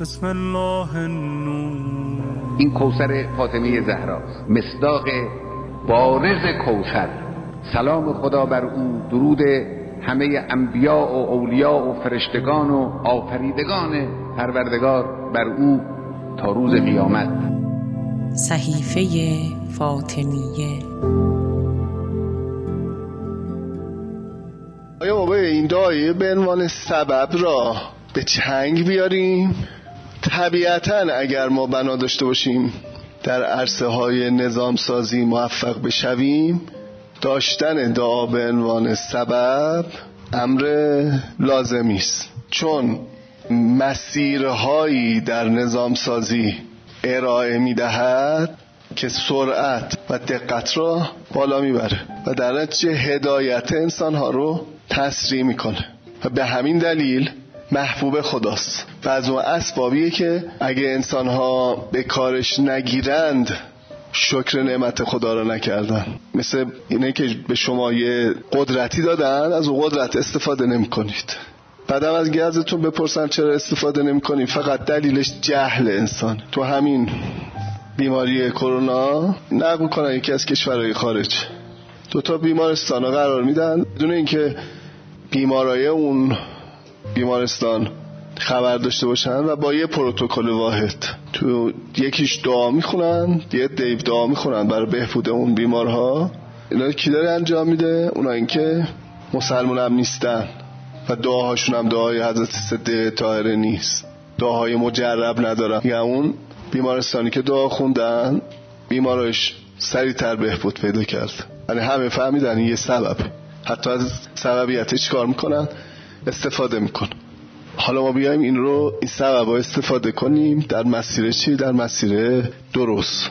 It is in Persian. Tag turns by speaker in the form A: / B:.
A: بسم الله النور.
B: این کوسر فاطمه زهراست مصداق بارز کوسر سلام خدا بر او درود همه انبیا و اولیا و فرشتگان و آفریدگان پروردگار بر او تا روز قیامت.
C: صحیفه فاطمیه.
D: آیا بابا این دعایه به عنوان سبب را به چنگ بیاریم؟ طبیعتا اگر ما بنا داشته باشیم در عرصه های نظام سازی موفق بشویم داشتن دعا به عنوان سبب امر لازمی است. چون مسیرهایی در نظام سازی ارائه می‌دهد که سرعت و دقت را بالا می‌بره و در نتیجه هدایت انسان ها رو تسریع می‌کنه. و به همین دلیل محبوب خداست. و از اون اسبابیه که اگه انسان ها به کارش نگیرند شکر نعمت خدا را نکردن. مثل اینه که به شما یه قدرتی دادن از اون قدرت استفاده نمی کنید بعدم از گازتون بپرسن چرا استفاده نمی کنید فقط دلیلش جهل انسان. تو همین بیماری کرونا نقل کنن یکی از کشورهای خارج. دو تا بیمارستان قرار میدن. بدون اینکه بیمارای اون بیمارستان خبر داشته باشن و با یه پروتکل واحد. تو یکیش دعا می‌خونن یه دیو دعا می‌خونن برای بهبود اون بیمارها. اینا کی داره انجام میده؟ اونا اینکه مسلمان هم نیستن و دعاهاشون هم دعای حضرت صدیق طاهره نیست. دعاهای مجرب ندارن. یا اون بیمارستانی که دعا خوندن بیمارش سریعتر بهبود پیدا کرد. یعنی همه فهمیدن یه سبب. حتی از سببیتش کار می‌کنن؟ استفاده میکن حالا ما بیایم این رو این سبب استفاده کنیم در مسیر چی؟ در مسیر درست